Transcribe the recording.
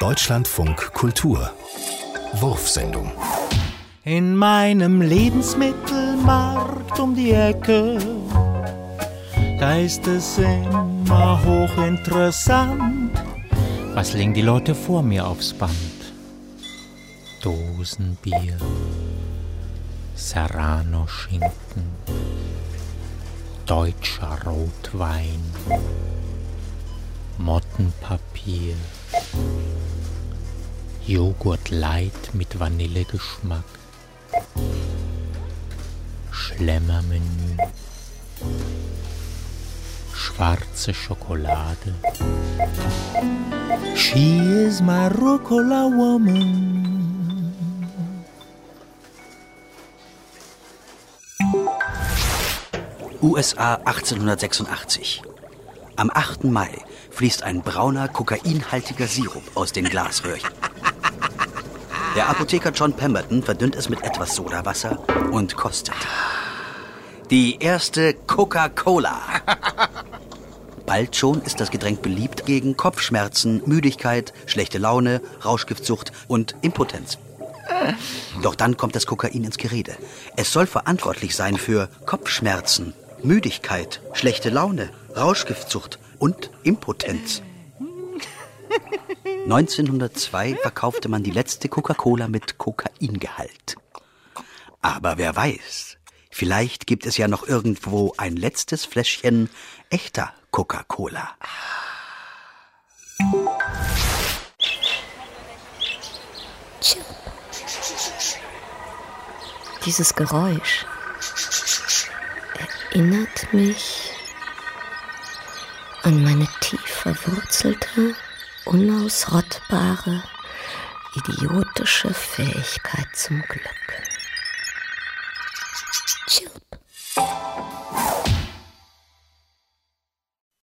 Deutschlandfunk Kultur Wurfsendung In meinem Lebensmittelmarkt um die Ecke, da ist es immer hochinteressant. Was legen die Leute vor mir aufs Band? Dosenbier, Serrano-Schinken, deutscher Rotwein, Mottenpapier, Joghurt Light mit Vanillegeschmack, Schlemmermenü, schwarze Schokolade. She is my Rucola woman. USA 1886. Am 8. Mai fließt ein brauner, kokainhaltiger Sirup aus den Glasröhrchen. Der Apotheker John Pemberton verdünnt es mit etwas Sodawasser und kostet. Die erste Coca-Cola. Bald schon ist das Getränk beliebt gegen Kopfschmerzen, Müdigkeit, schlechte Laune, Rauschgiftsucht und Impotenz. Doch dann kommt das Kokain ins Gerede. Es soll verantwortlich sein für Kopfschmerzen, Müdigkeit, schlechte Laune, Rauschgiftsucht und Impotenz. 1902 verkaufte man die letzte Coca-Cola mit Kokaingehalt. Aber wer weiß, vielleicht gibt es ja noch irgendwo ein letztes Fläschchen echter Coca-Cola. Dieses Geräusch erinnert mich an meine tief verwurzelte, unausrottbare, idiotische Fähigkeit zum Glück. Chirp.